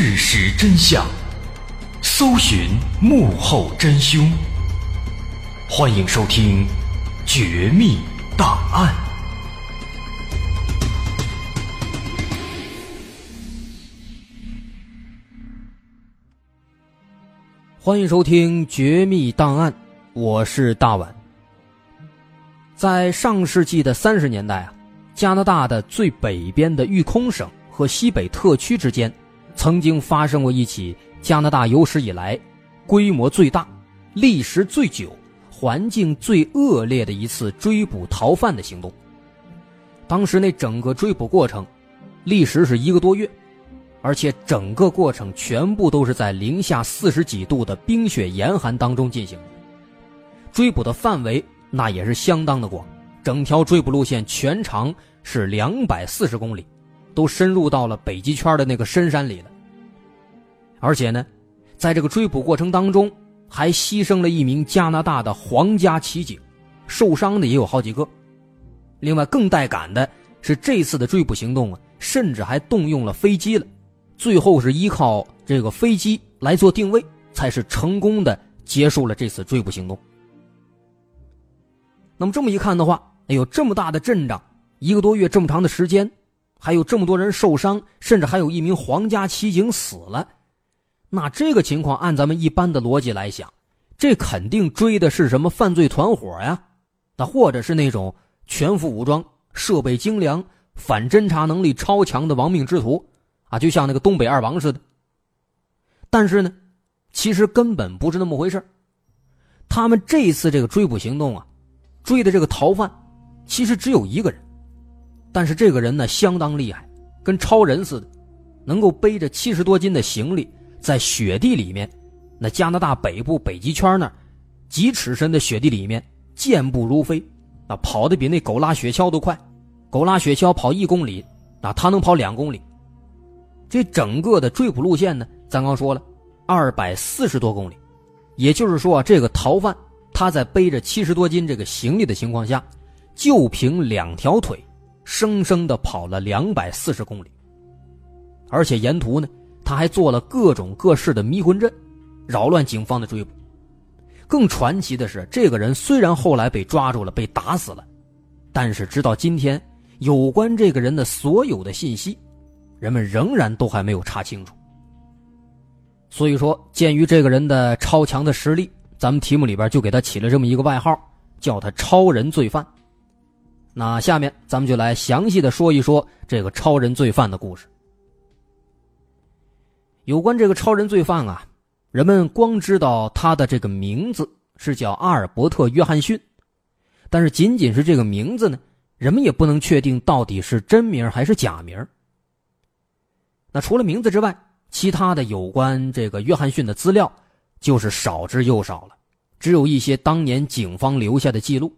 事实真相，搜寻幕后真凶。欢迎收听《绝密档案》。欢迎收听《绝密档案》，我是大碗。在上世纪的三十年代啊，加拿大的最北边的育空省。和西北特区之间，曾经发生过一起加拿大有史以来规模最大、历时最久、环境最恶劣的一次追捕逃犯的行动。当时那整个追捕过程，历时是一个多月，而且整个过程全部都是在零下四十几度的冰雪严寒当中进行。追捕的范围那也是相当的广，整条追捕路线全长是两百四十公里。都深入到了北极圈的那个深山里了，而且呢，在这个追捕过程当中，还牺牲了一名加拿大的皇家骑警，受伤的也有好几个。另外，更带感的是，这次的追捕行动啊，甚至还动用了飞机了，最后是依靠这个飞机来做定位，才是成功的结束了这次追捕行动。那么这么一看的话，哎呦，这么大的阵仗，一个多月这么长的时间。还有这么多人受伤，甚至还有一名皇家骑警死了，那这个情况按咱们一般的逻辑来想，这肯定追的是什么犯罪团伙呀？那或者是那种全副武装、设备精良、反侦查能力超强的亡命之徒啊，就像那个东北二王似的。但是呢，其实根本不是那么回事他们这一次这个追捕行动啊，追的这个逃犯，其实只有一个人。但是这个人呢，相当厉害，跟超人似的，能够背着七十多斤的行李，在雪地里面，那加拿大北部北极圈那儿，几尺深的雪地里面健步如飞，啊，跑得比那狗拉雪橇都快，狗拉雪橇跑一公里，啊，他能跑两公里。这整个的追捕路线呢，咱刚说了，二百四十多公里，也就是说，这个逃犯他在背着七十多斤这个行李的情况下，就凭两条腿，生生的跑了两百四十公里。而且沿途呢，他还做了各种各式的迷魂阵，扰乱警方的追捕。更传奇的是，这个人虽然后来被抓住了，被打死了，但是直到今天，有关这个人的所有的信息，人们仍然都还没有查清楚。所以说，鉴于这个人的超强的实力，咱们题目里边就给他起了这么一个外号，叫他“超人罪犯”。那下面咱们就来详细的说一说这个超人罪犯的故事。有关这个超人罪犯啊。人们光知道他的这个名字是叫阿尔伯特·约翰逊，但是仅仅是这个名字呢，人们也不能确定到底是真名还是假名。那除了名字之外，其他的有关这个约翰逊的资料就是少之又少了，只有一些当年警方留下的记录。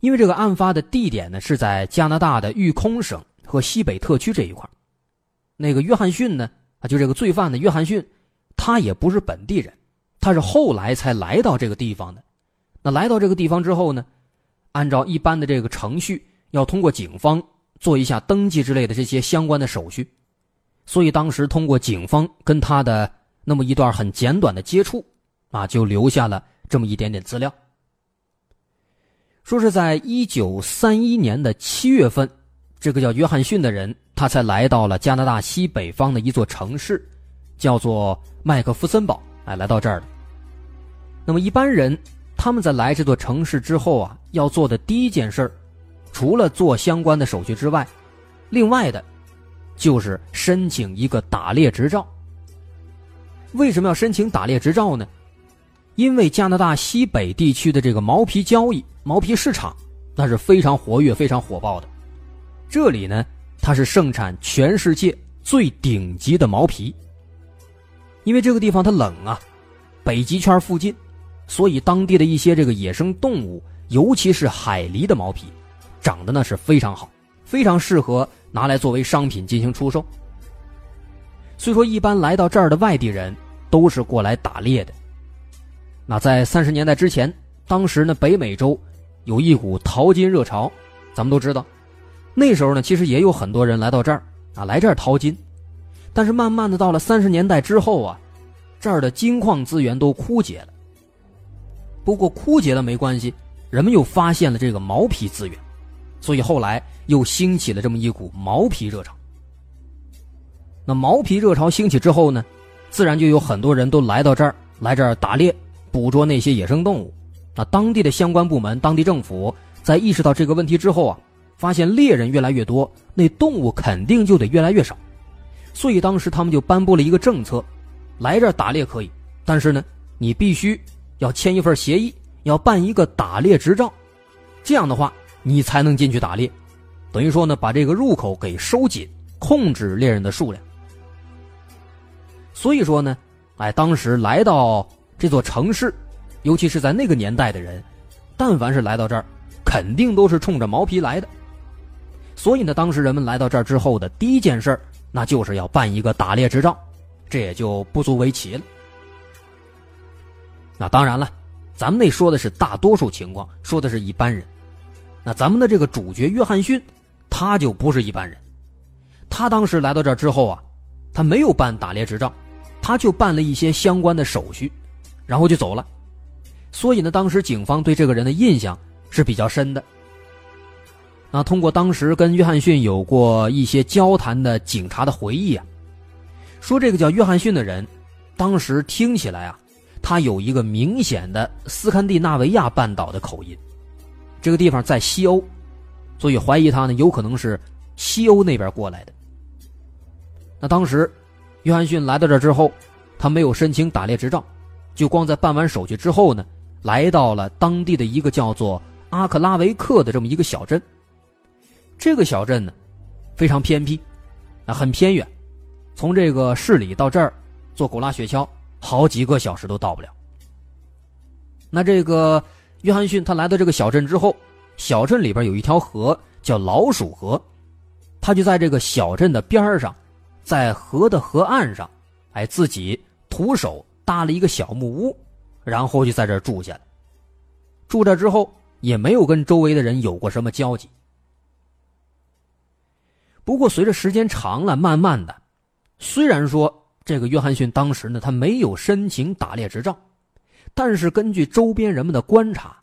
因为这个案发的地点呢是在加拿大的育空省和西北特区这一块那个约翰逊呢，啊，就这个罪犯的约翰逊。他也不是本地人，他是后来才来到这个地方的。那来到这个地方之后呢，按照一般的这个程序，要通过警方做一下登记之类的这些相关的手续。所以当时通过警方跟他的那么一段很简短的接触，啊，就留下了这么一点点资料。说是在一九三一年的七月份，这个叫约翰逊的人，他才来到了加拿大西北方的一座城市。叫做麦克夫森堡，哎，来到这儿了。那么一般人他们在来这座城市之后啊，要做的第一件事除了做相关的手续之外，另外的，就是申请一个打猎执照。为什么要申请打猎执照呢？因为加拿大西北地区的这个毛皮交易、毛皮市场，那是非常活跃、非常火爆的。这里呢，它是盛产全世界最顶级的毛皮。因为这个地方它冷啊，北极圈附近，所以当地的一些这个野生动物，尤其是海狸的毛皮，长得那是非常好，非常适合拿来作为商品进行出售。所以说，一般来到这儿的外地人都是过来打猎的。那在三十年代之前，当时呢，北美洲有一股淘金热潮，咱们都知道，那时候呢，其实也有很多人来到这儿啊，来这儿淘金。但是慢慢的到了三十年代之后啊，这儿的金矿资源都枯竭了。不过枯竭了没关系，人们又发现了这个毛皮资源，所以后来又兴起了这么一股毛皮热潮。那毛皮热潮兴起之后呢，自然就有很多人都来到这儿来这儿打猎，捕捉那些野生动物。那当地的相关部门、当地政府在意识到这个问题之后啊，发现猎人越来越多，那动物肯定就得越来越少。所以当时他们就颁布了一个政策，来这儿打猎可以，但是呢，你必须要签一份协议，要办一个打猎执照，这样的话你才能进去打猎。等于说呢，把这个入口给收紧，控制猎人的数量。所以说呢，哎，当时来到这座城市，尤其是在那个年代的人，但凡是来到这儿，肯定都是冲着毛皮来的。所以呢，当时人们来到这儿之后的第一件事。那就是要办一个打猎执照，这也就不足为奇了。那当然了，咱们那说的是大多数情况，说的是一般人。那咱们的这个主角约翰逊，他就不是一般人。他当时来到这儿之后啊，他没有办打猎执照，他就办了一些相关的手续，然后就走了。所以呢，当时警方对这个人的印象是比较深的。那通过当时跟约翰逊有过一些交谈的警察的回忆啊，说这个叫约翰逊的人，当时听起来啊，他有一个明显的斯堪的纳维亚半岛的口音，这个地方在西欧，所以怀疑他呢有可能是西欧那边过来的。那当时，约翰逊来到这之后，他没有申请打猎执照，就光在办完手续之后呢，来到了当地的一个叫做阿克拉维克的这么一个小镇。这个小镇呢，非常偏僻，啊，很偏远，从这个市里到这儿，坐狗拉雪橇好几个小时都到不了。那这个约翰逊他来到这个小镇之后，小镇里边有一条河叫老鼠河，他就在这个小镇的边上，在河的河岸上，哎，自己徒手搭了一个小木屋，然后就在这住下了。住这之后，也没有跟周围的人有过什么交集。不过，随着时间长了，慢慢的，虽然说这个约翰逊当时呢，他没有申请打猎执照，但是根据周边人们的观察，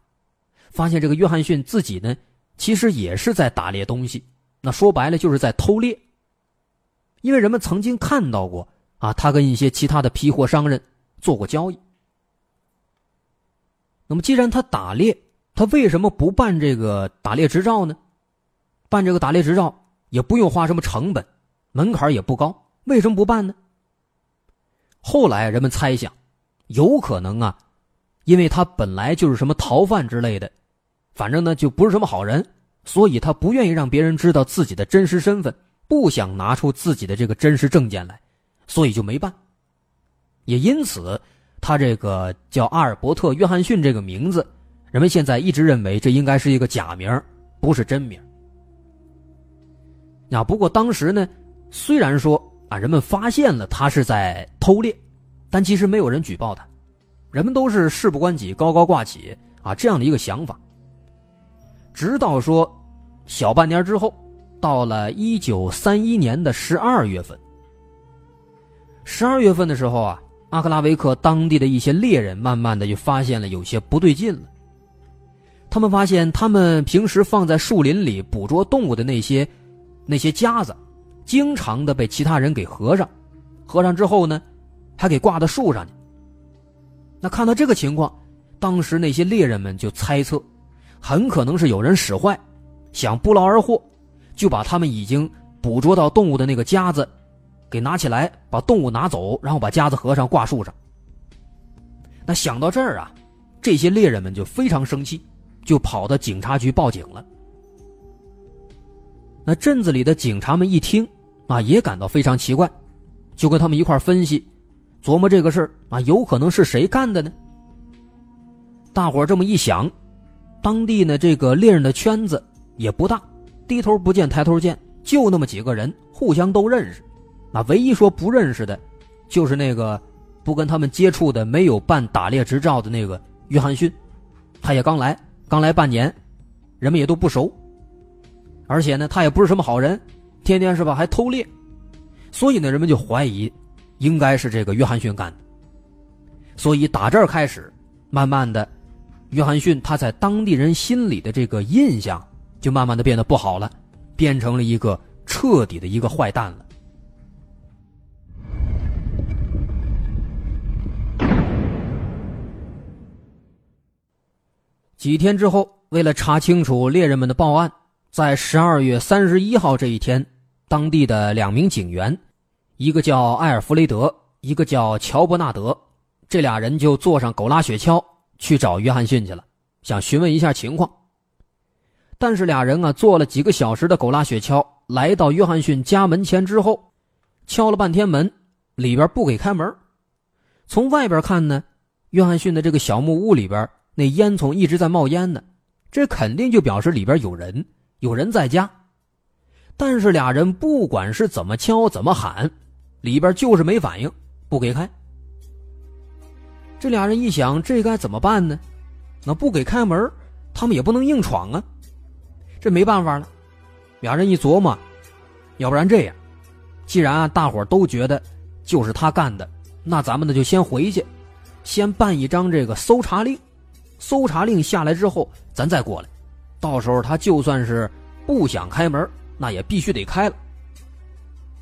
发现这个约翰逊自己呢，其实也是在打猎东西。那说白了，就是在偷猎。因为人们曾经看到过啊，他跟一些其他的批货商人做过交易。那么，既然他打猎，他为什么不办这个打猎执照呢？办这个打猎执照。也不用花什么成本，门槛也不高，为什么不办呢？后来人们猜想，有可能啊，因为他本来就是什么逃犯之类的，反正呢就不是什么好人，所以他不愿意让别人知道自己的真实身份，不想拿出自己的这个真实证件来，所以就没办。也因此，他这个叫阿尔伯特·约翰逊这个名字，人们现在一直认为这应该是一个假名，不是真名。啊，不过当时呢，虽然说啊，人们发现了他是在偷猎，但其实没有人举报他，人们都是事不关己高高挂起啊这样的一个想法。直到说小半年之后，到了一九三一年的十二月份，十二月份的时候啊，阿克拉维克当地的一些猎人慢慢的就发现了有些不对劲了。他们发现，他们平时放在树林里捕捉动物的那些。那些夹子，经常的被其他人给合上，合上之后呢，还给挂到树上去。那看到这个情况，当时那些猎人们就猜测，很可能是有人使坏，想不劳而获，就把他们已经捕捉到动物的那个夹子，给拿起来，把动物拿走，然后把夹子合上挂树上。那想到这儿啊，这些猎人们就非常生气，就跑到警察局报警了。那镇子里的警察们一听，啊，也感到非常奇怪，就跟他们一块分析，琢磨这个事儿啊，有可能是谁干的呢？大伙这么一想，当地呢这个猎人的圈子也不大，低头不见抬头见，就那么几个人，互相都认识。啊唯一说不认识的，就是那个不跟他们接触的、没有办打猎执照的那个约翰逊，他也刚来，刚来半年，人们也都不熟。而且呢，他也不是什么好人，天天是吧还偷猎，所以呢，人们就怀疑，应该是这个约翰逊干的。所以打这儿开始，慢慢的，约翰逊他在当地人心里的这个印象就慢慢的变得不好了，变成了一个彻底的一个坏蛋了。几天之后，为了查清楚猎人们的报案。在十二月三十一号这一天，当地的两名警员，一个叫埃尔弗雷德，一个叫乔伯纳德，这俩人就坐上狗拉雪橇去找约翰逊去了，想询问一下情况。但是俩人啊，坐了几个小时的狗拉雪橇，来到约翰逊家门前之后，敲了半天门，里边不给开门。从外边看呢，约翰逊的这个小木屋里边那烟囱一直在冒烟呢，这肯定就表示里边有人。有人在家，但是俩人不管是怎么敲怎么喊，里边就是没反应，不给开。这俩人一想，这该怎么办呢？那不给开门，他们也不能硬闯啊。这没办法了，俩人一琢磨，要不然这样，既然大伙都觉得就是他干的，那咱们呢就先回去，先办一张这个搜查令，搜查令下来之后，咱再过来。到时候他就算是不想开门，那也必须得开了。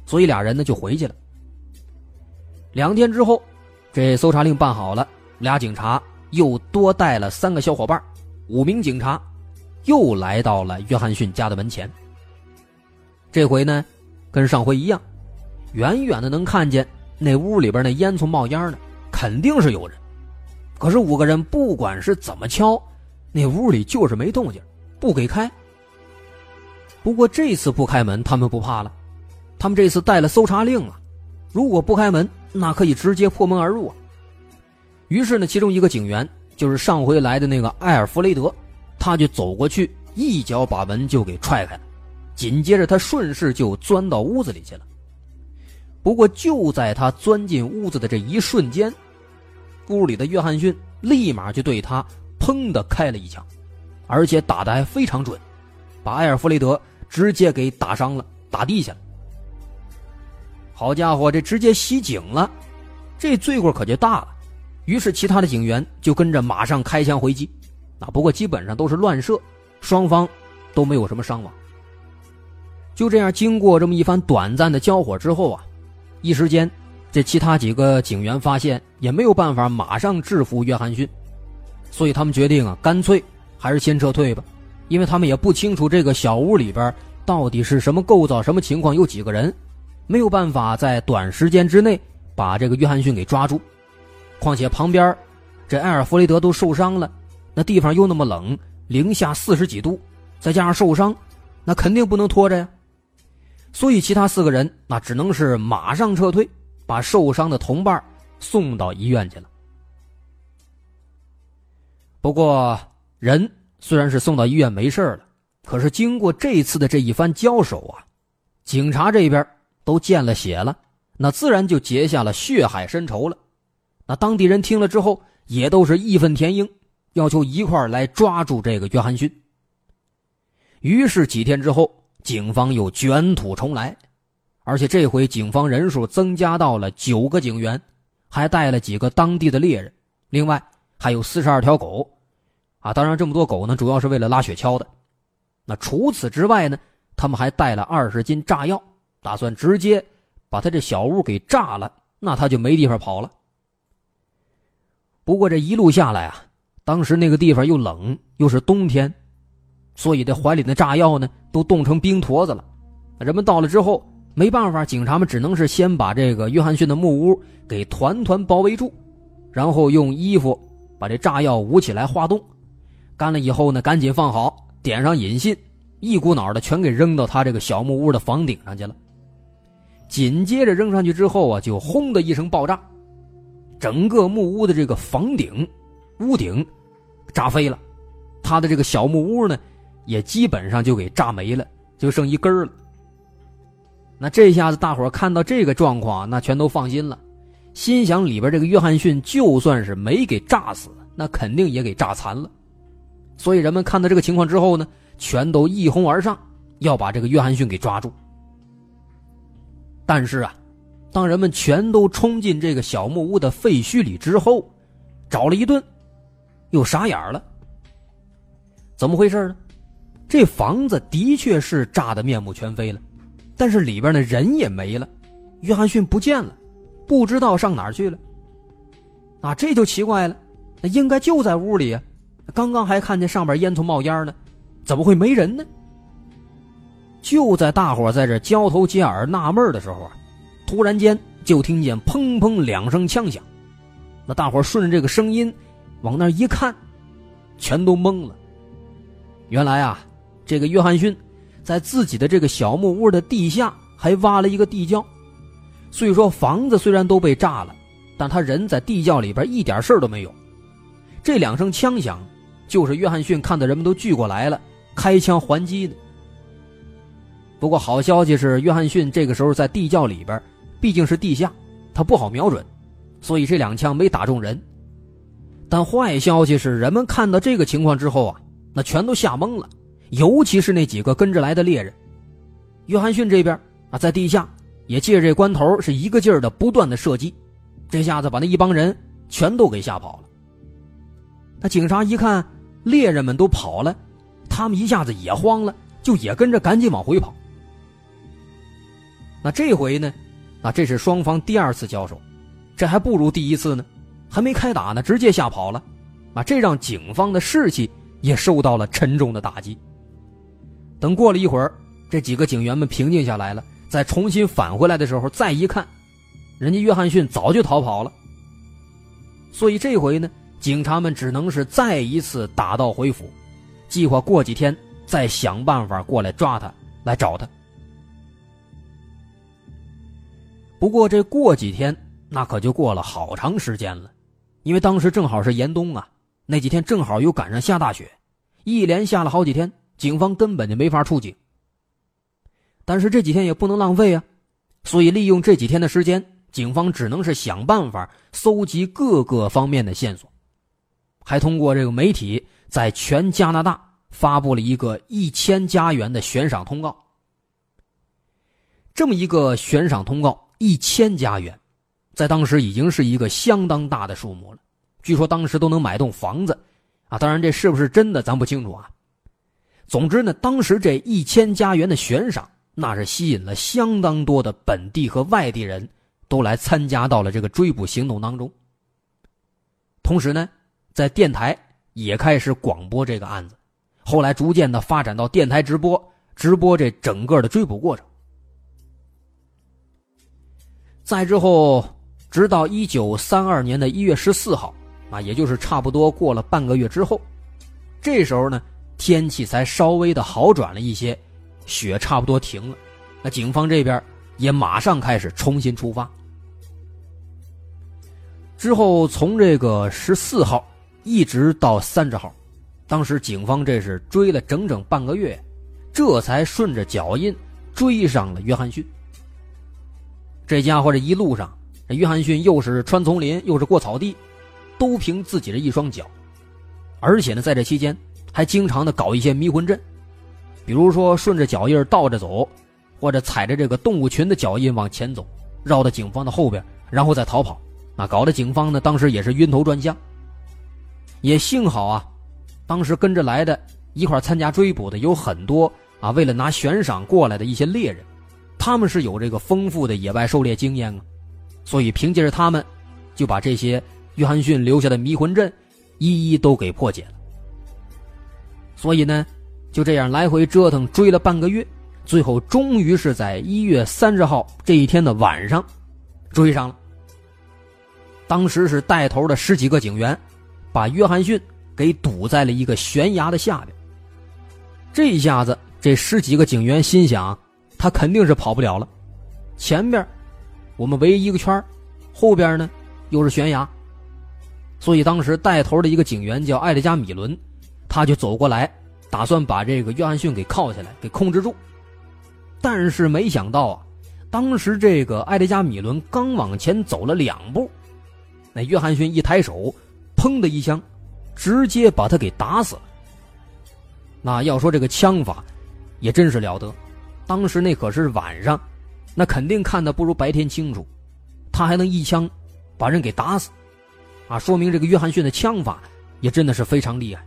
所以俩人呢就回去了。两天之后，这搜查令办好了，俩警察又多带了三个小伙伴，五名警察又来到了约翰逊家的门前。这回呢，跟上回一样，远远的能看见那屋里边那烟囱冒烟呢，肯定是有人。可是五个人不管是怎么敲，那屋里就是没动静。不给开。不过这次不开门，他们不怕了。他们这次带了搜查令啊，如果不开门，那可以直接破门而入啊。于是呢，其中一个警员就是上回来的那个埃尔弗雷德，他就走过去，一脚把门就给踹开了。紧接着他顺势就钻到屋子里去了。不过就在他钻进屋子的这一瞬间，屋里的约翰逊立马就对他砰的开了一枪，而且打的还非常准，把埃尔弗雷德直接给打伤了，打地下了。好家伙，这直接袭警了，这罪过可就大了。于是其他的警员就跟着马上开枪回击，啊，不过基本上都是乱射，双方都没有什么伤亡。就这样，经过这么一番短暂的交火之后啊，一时间，这其他几个警员发现也没有办法马上制服约翰逊，所以他们决定啊，干脆还是先撤退吧，因为他们也不清楚这个小屋里边到底是什么构造、什么情况、有几个人，没有办法在短时间之内把这个约翰逊给抓住。况且旁边这埃尔弗雷德都受伤了，那地方又那么冷，零下四十几度，再加上受伤，那肯定不能拖着呀。所以，其他四个人那只能是马上撤退，把受伤的同伴送到医院去了。不过，人虽然是送到医院没事了，可是经过这次的这一番交手啊，警察这边都见了血了，那自然就结下了血海深仇了。那当地人听了之后，也都是义愤填膺，要求一块来抓住这个约翰逊。于是几天之后。警方又卷土重来，而且这回警方人数增加到了九个警员，还带了几个当地的猎人，另外还有四十二条狗，啊，当然这么多狗呢，主要是为了拉雪橇的。那除此之外呢，他们还带了二十斤炸药，打算直接把他这小屋给炸了，那他就没地方跑了。不过这一路下来啊，当时那个地方又冷，又是冬天。所以，这怀里的炸药呢，都冻成冰坨子了。人们到了之后，没办法，警察们只能是先把这个约翰逊的木屋给团团包围住，然后用衣服把这炸药捂起来化冻，干了以后呢，赶紧放好，点上引信，一股脑的全给扔到他这个小木屋的房顶上去了。紧接着扔上去之后啊，就轰的一声爆炸，整个木屋的这个房顶、屋顶炸飞了，他的这个小木屋呢。也基本上就给炸没了，就剩一根了。那这下子大伙看到这个状况，那全都放心了，心想里边这个约翰逊就算是没给炸死，那肯定也给炸残了。所以人们看到这个情况之后呢，全都一哄而上，要把这个约翰逊给抓住。但是啊，当人们全都冲进这个小木屋的废墟里之后，找了一顿，又傻眼了。怎么回事呢？这房子的确是炸得面目全非了，但是里边的人也没了，约翰逊不见了，不知道上哪儿去了。啊，这就奇怪了，那应该就在屋里啊，刚刚还看见上边烟囱冒烟呢，怎么会没人呢？就在大伙在这交头接耳纳闷的时候啊，突然间就听见砰砰两声枪响，那大伙顺着这个声音往那一看，全都懵了，原来啊。这个约翰逊，在自己的这个小木屋的地下还挖了一个地窖，所以说房子虽然都被炸了，但他人在地窖里边一点事儿都没有。这两声枪响，就是约翰逊看到人们都聚过来了，开枪还击的。不过好消息是，约翰逊这个时候在地窖里边，毕竟是地下，他不好瞄准，所以这两枪没打中人。但坏消息是，人们看到这个情况之后啊，那全都吓懵了。尤其是那几个跟着来的猎人，约翰逊这边啊，在地下也借这关头是一个劲儿的不断的射击，这下子把那一帮人全都给吓跑了。那警察一看猎人们都跑了，他们一下子也慌了，就也跟着赶紧往回跑。那这回呢，那这是双方第二次交手，这还不如第一次呢，还没开打呢，直接吓跑了，啊，这让警方的士气也受到了沉重的打击。等过了一会儿，这几个警员们平静下来了，再重新返回来的时候，再一看，人家约翰逊早就逃跑了。所以这回呢，警察们只能是再一次打道回府，计划过几天再想办法过来抓他，来找他。不过这过几天，那可就过了好长时间了，因为当时正好是严冬啊，那几天正好又赶上下大雪，一连下了好几天。警方根本就没法出警。但是这几天也不能浪费啊，所以利用这几天的时间，警方只能是想办法搜集各个方面的线索，还通过这个媒体在全加拿大发布了一个一千加元的悬赏通告。这么一个悬赏通告，一千加元，在当时已经是一个相当大的数目了。据说当时都能买栋房子，啊，当然这是不是真的咱不清楚啊。总之呢，当时这一千加元的悬赏，那是吸引了相当多的本地和外地人都来参加到了这个追捕行动当中。同时呢，在电台也开始广播这个案子，后来逐渐的发展到电台直播，直播这整个的追捕过程。再之后，直到一九三二年的一月十四号，啊，也就是差不多过了半个月之后，这时候呢。天气才稍微的好转了一些，雪差不多停了，那警方这边也马上开始重新出发。之后从这个十四号一直到三十号，当时警方这是追了整整半个月，这才顺着脚印追上了约翰逊。这家伙这一路上，这约翰逊又是穿丛林，又是过草地，都凭自己的一双脚，而且呢，在这期间。还经常的搞一些迷魂阵，比如说顺着脚印倒着走，或者踩着这个动物群的脚印往前走，绕到警方的后边，然后再逃跑。啊，搞得警方呢当时也是晕头转向。也幸好啊，当时跟着来的一块参加追捕的有很多啊，为了拿悬赏过来的一些猎人，他们是有这个丰富的野外狩猎经验啊，所以凭借着他们，就把这些约翰逊留下的迷魂阵一一都给破解了。所以呢，就这样来回折腾追了半个月，最后终于是在一月三十号这一天的晚上，追上了。当时是带头的十几个警员，把约翰逊给堵在了一个悬崖的下边。这一下子，这十几个警员心想，他肯定是跑不了了。前边我们围一个圈后边呢又是悬崖，所以当时带头的一个警员叫艾德加·米伦。他就走过来，打算把这个约翰逊给铐下来，给控制住。但是没想到啊，当时这个艾德加·米伦刚往前走了两步，那约翰逊一抬手，砰的一枪，直接把他给打死了。那要说这个枪法，也真是了得。当时那可是晚上，那肯定看的不如白天清楚，他还能一枪把人给打死，啊，说明这个约翰逊的枪法也真的是非常厉害。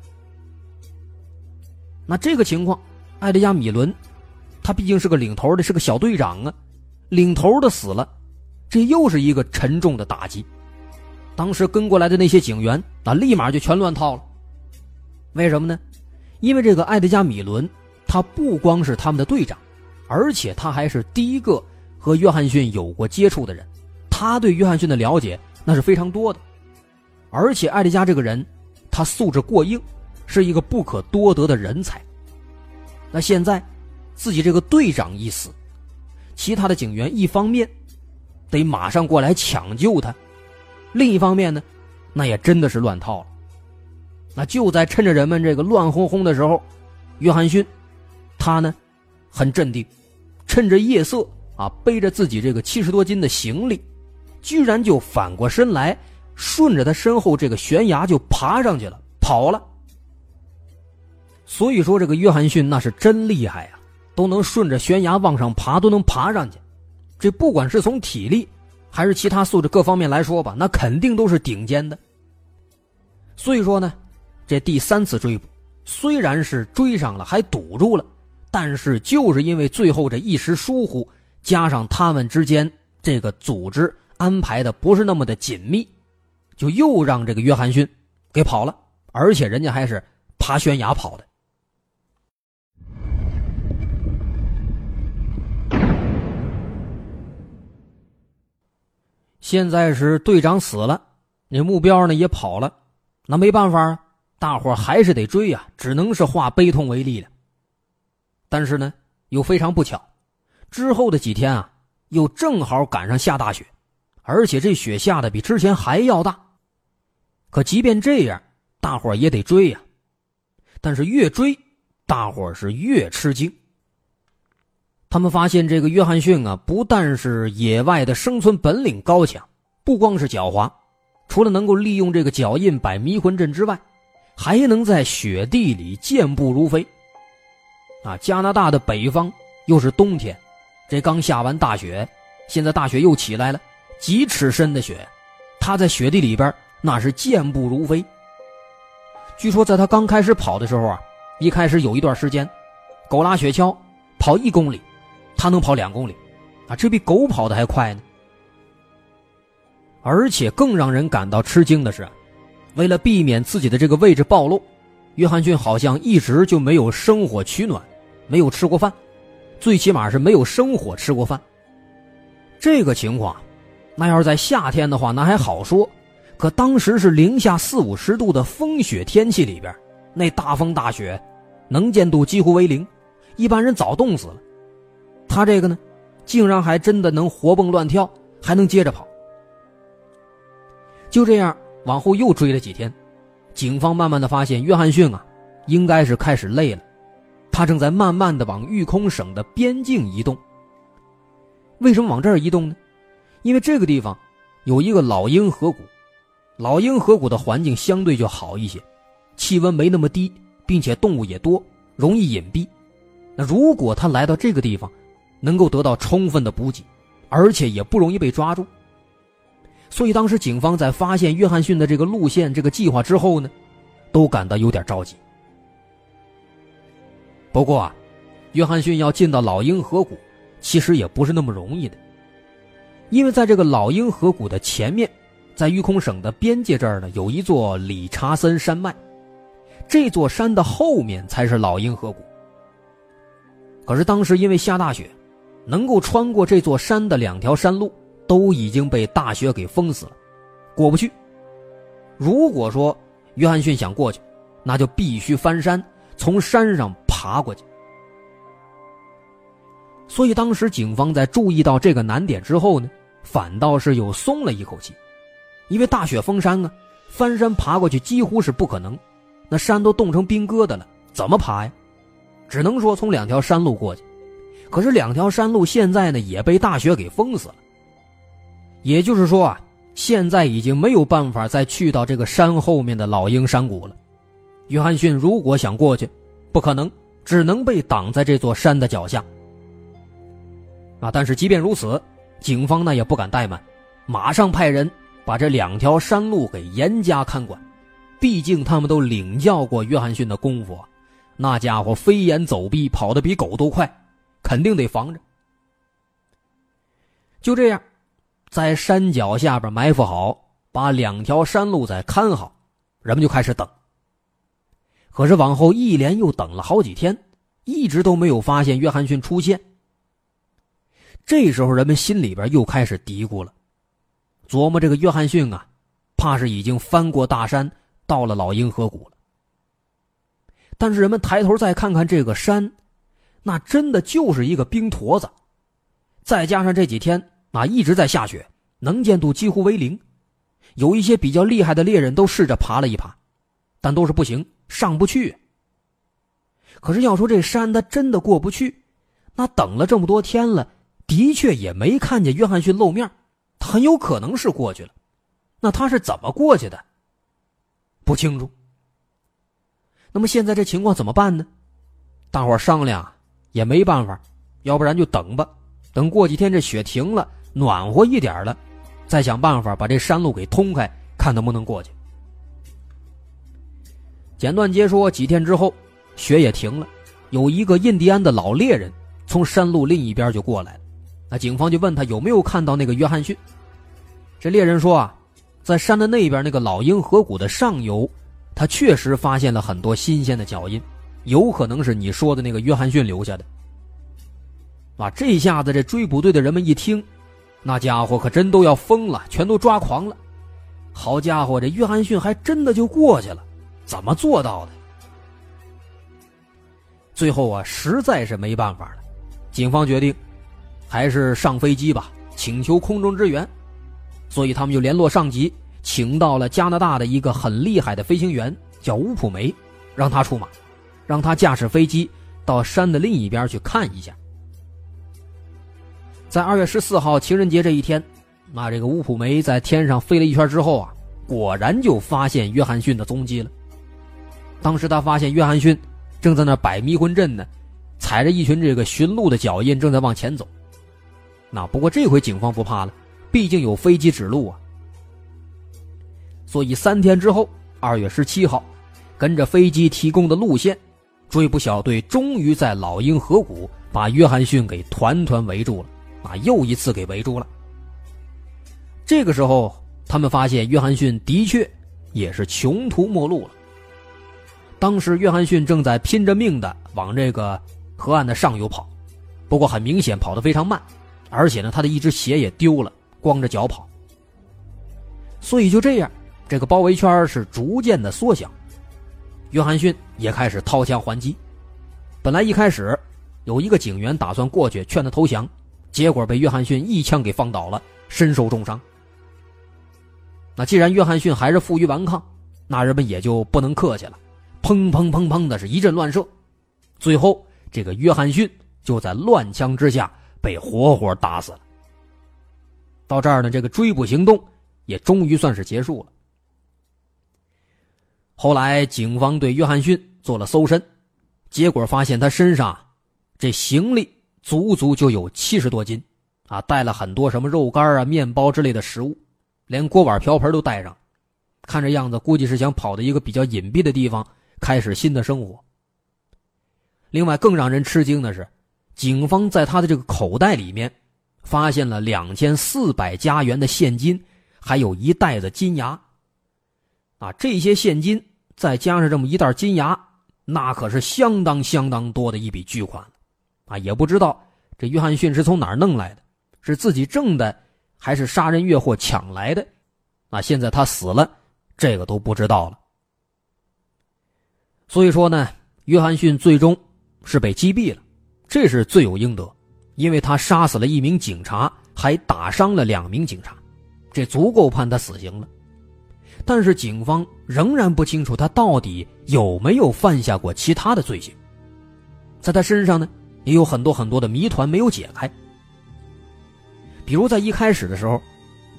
那这个情况，艾德加·米伦，他毕竟是个领头的，是个小队长啊，领头的死了，这又是一个沉重的打击。当时跟过来的那些警员，那立马就全乱套了。为什么呢？因为这个艾德加·米伦，他不光是他们的队长，而且他还是第一个和约翰逊有过接触的人，他对约翰逊的了解那是非常多的。而且艾德加这个人，他素质过硬。是一个不可多得的人才。那现在，自己这个队长一死，其他的警员一方面得马上过来抢救他，另一方面呢，那也真的是乱套了。那就在趁着人们这个乱哄哄的时候，约翰逊他呢很镇定，趁着夜色啊，背着自己这个七十多斤的行李，居然就反过身来，顺着他身后这个悬崖就爬上去了，跑了。所以说，这个约翰逊那是真厉害呀，都能顺着悬崖往上爬，都能爬上去。这不管是从体力，还是其他素质各方面来说吧，那肯定都是顶尖的。所以说呢，这第三次追捕虽然是追上了，还堵住了，但是就是因为最后这一时疏忽，加上他们之间这个组织安排的不是那么的紧密，就又让这个约翰逊给跑了，而且人家还是爬悬崖跑的。现在是队长死了，那目标呢也跑了，那没办法，大伙还是得追呀，只能是化悲痛为力了。但是呢，又非常不巧，之后的几天啊，又正好赶上下大雪，而且这雪下的比之前还要大。可即便这样，大伙也得追呀。但是越追，大伙是越吃惊。他们发现这个约翰逊啊，不但是野外的生存本领高强，不光是狡猾，除了能够利用这个脚印摆迷魂阵之外，还能在雪地里健步如飞。啊，加拿大的北方又是冬天，这刚下完大雪，现在大雪又起来了，几尺深的雪，他在雪地里边那是健步如飞。据说在他刚开始跑的时候啊，一开始有一段时间，狗拉雪橇跑一公里。他能跑两公里，啊，这比狗跑的还快呢。而且更让人感到吃惊的是，为了避免自己的这个位置暴露，约翰逊好像一直就没有生火取暖，没有吃过饭，最起码是没有生火吃过饭。这个情况，那要是在夏天的话，那还好说，可当时是零下四五十度的风雪天气里边，那大风大雪，能见度几乎为零，一般人早冻死了。他这个呢，竟然还真的能活蹦乱跳，还能接着跑。就这样往后又追了几天，警方慢慢的发现约翰逊啊，应该是开始累了，他正在慢慢的往玉空省的边境移动。为什么往这儿移动呢？因为这个地方有一个老鹰河谷，老鹰河谷的环境相对就好一些，气温没那么低，并且动物也多，容易隐蔽。那如果他来到这个地方，能够得到充分的补给，而且也不容易被抓住。所以当时警方在发现约翰逊的这个路线、这个计划之后呢，都感到有点着急。不过啊，约翰逊要进到老鹰河谷，其实也不是那么容易的，因为在这个老鹰河谷的前面，在玉空省的边界这儿呢，有一座理查森山脉，这座山的后面才是老鹰河谷。可是当时因为下大雪。能够穿过这座山的两条山路都已经被大雪给封死了，过不去。如果说约翰逊想过去，那就必须翻山，从山上爬过去。所以当时警方在注意到这个难点之后呢，反倒是又松了一口气，因为大雪封山啊，翻山爬过去几乎是不可能，那山都冻成冰疙瘩了，怎么爬呀？只能说从两条山路过去。可是两条山路现在呢也被大雪给封死了，也就是说啊，现在已经没有办法再去到这个山后面的老鹰山谷了。约翰逊如果想过去，不可能，只能被挡在这座山的脚下。啊！但是即便如此，警方呢也不敢怠慢，马上派人把这两条山路给严加看管。毕竟他们都领教过约翰逊的功夫，那家伙飞檐走壁，跑得比狗都快。肯定得防着。就这样，在山脚下边埋伏好，把两条山路再看好，人们就开始等。可是往后一连又等了好几天，一直都没有发现约翰逊出现。这时候，人们心里边又开始嘀咕了，琢磨这个约翰逊啊，怕是已经翻过大山，到了老鹰河谷了。但是人们抬头再看看这个山。那真的就是一个冰坨子，再加上这几天啊一直在下雪，能见度几乎为零。有一些比较厉害的猎人都试着爬了一爬，但都是不行，上不去。可是要说这山他真的过不去，那等了这么多天了，的确也没看见约翰逊露面，很有可能是过去了。那他是怎么过去的？不清楚。那么现在这情况怎么办呢？大伙商量。也没办法，要不然就等吧，等过几天这雪停了，暖和一点了，再想办法把这山路给通开，看能不能过去。简短截说，几天之后，雪也停了，有一个印第安的老猎人从山路另一边就过来了，那警方就问他有没有看到那个约翰逊。这猎人说啊，在山的那边那个老鹰河谷的上游，他确实发现了很多新鲜的脚印。有可能是你说的那个约翰逊留下的，啊！这下子这追捕队的人们一听，那家伙可真都要疯了，全都抓狂了。好家伙，这约翰逊还真的就过去了，怎么做到的？最后啊，实在是没办法了，警方决定还是上飞机吧，请求空中支援。所以他们就联络上级，请到了加拿大的一个很厉害的飞行员，叫乌普梅，让他出马。让他驾驶飞机到山的另一边去看一下。在二月十四号情人节这一天，那这个乌普梅在天上飞了一圈之后啊，果然就发现约翰逊的踪迹了。当时他发现约翰逊正在那摆迷魂阵呢，踩着一群这个寻鹿的脚印正在往前走。那不过这回警方不怕了，毕竟有飞机指路啊。所以三天之后，二月十七号，跟着飞机提供的路线，追捕小队终于在老鹰河谷把约翰逊给团团围住了，啊，又一次给围住了。这个时候，他们发现约翰逊的确也是穷途末路了。当时，约翰逊正在拼着命的往这个河岸的上游跑，不过很明显跑得非常慢。而且呢，他的一只鞋也丢了，光着脚跑。所以就这样，这个包围圈是逐渐的缩小。约翰逊也开始掏枪还击。本来一开始有一个警员打算过去劝他投降，结果被约翰逊一枪给放倒了，身受重伤。那既然约翰逊还是负隅顽抗，那人们也就不能客气了，砰砰砰砰的是一阵乱射，最后这个约翰逊就在乱枪之下。被活活打死了。到这儿呢，这个追捕行动也终于算是结束了。后来，警方对约翰逊做了搜身，结果发现他身上这行李足足就有七十多斤，啊，带了很多什么肉干啊、面包之类的食物，连锅碗瓢盆都带上。看这样子，估计是想跑到一个比较隐蔽的地方，开始新的生活。另外，更让人吃惊的是。警方在他的这个口袋里面，发现了两千四百加元的现金，还有一袋子金牙。啊，这些现金再加上这么一袋金牙，那可是相当相当多的一笔巨款。啊，也不知道这约翰逊是从哪儿弄来的，是自己挣的，还是杀人越货抢来的？啊，现在他死了，这个都不知道了。所以说呢，约翰逊最终是被击毙了。这是罪有应得，因为他杀死了一名警察，还打伤了两名警察，这足够判他死刑了。但是警方仍然不清楚他到底有没有犯下过其他的罪行，在他身上呢也有很多很多的谜团没有解开。比如在一开始的时候，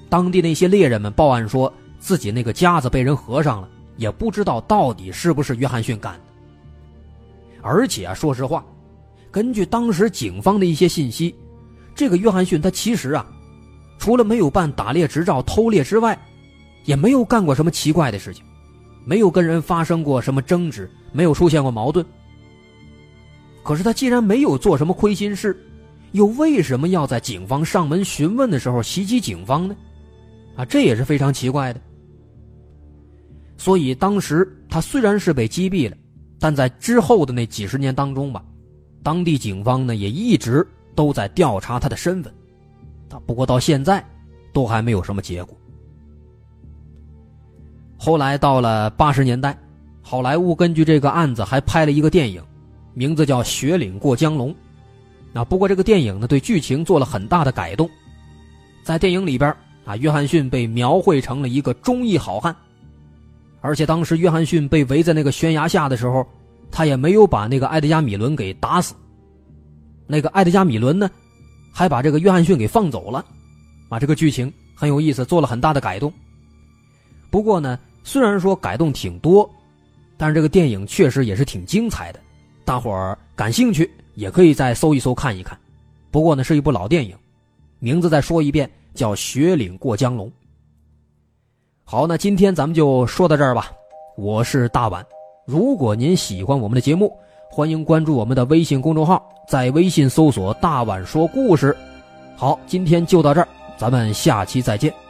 当地那些猎人们报案说自己那个夹子被人合上了，也不知道到底是不是约翰逊干的。而且啊，说实话。根据当时警方的一些信息，这个约翰逊他其实啊，除了没有办打猎执照、偷猎之外，也没有干过什么奇怪的事情，没有跟人发生过什么争执，没有出现过矛盾。可是他既然没有做什么亏心事，又为什么要在警方上门询问的时候袭击警方呢？啊，这也是非常奇怪的。所以当时他虽然是被击毙了，但在之后的那几十年当中吧。当地警方呢也一直都在调查他的身份，啊，不过到现在都还没有什么结果。后来到了八十年代，好莱坞根据这个案子还拍了一个电影，名字叫《雪岭过江龙》。那不过这个电影呢对剧情做了很大的改动，在电影里边啊，约翰逊被描绘成了一个忠义好汉，而且当时约翰逊被围在那个悬崖下的时候。他也没有把那个埃德加·米伦给打死。那个埃德加·米伦呢，还把这个约翰逊给放走了，啊，这个剧情很有意思，做了很大的改动。不过呢，虽然说改动挺多，但是这个电影确实也是挺精彩的，大伙儿感兴趣也可以再搜一搜看一看。不过呢，是一部老电影，名字再说一遍，叫《雪岭过江龙》。好，那今天咱们就说到这儿吧，我是大碗。如果您喜欢我们的节目，欢迎关注我们的微信公众号，在微信搜索“大碗说故事”。好，今天就到这儿，咱们下期再见。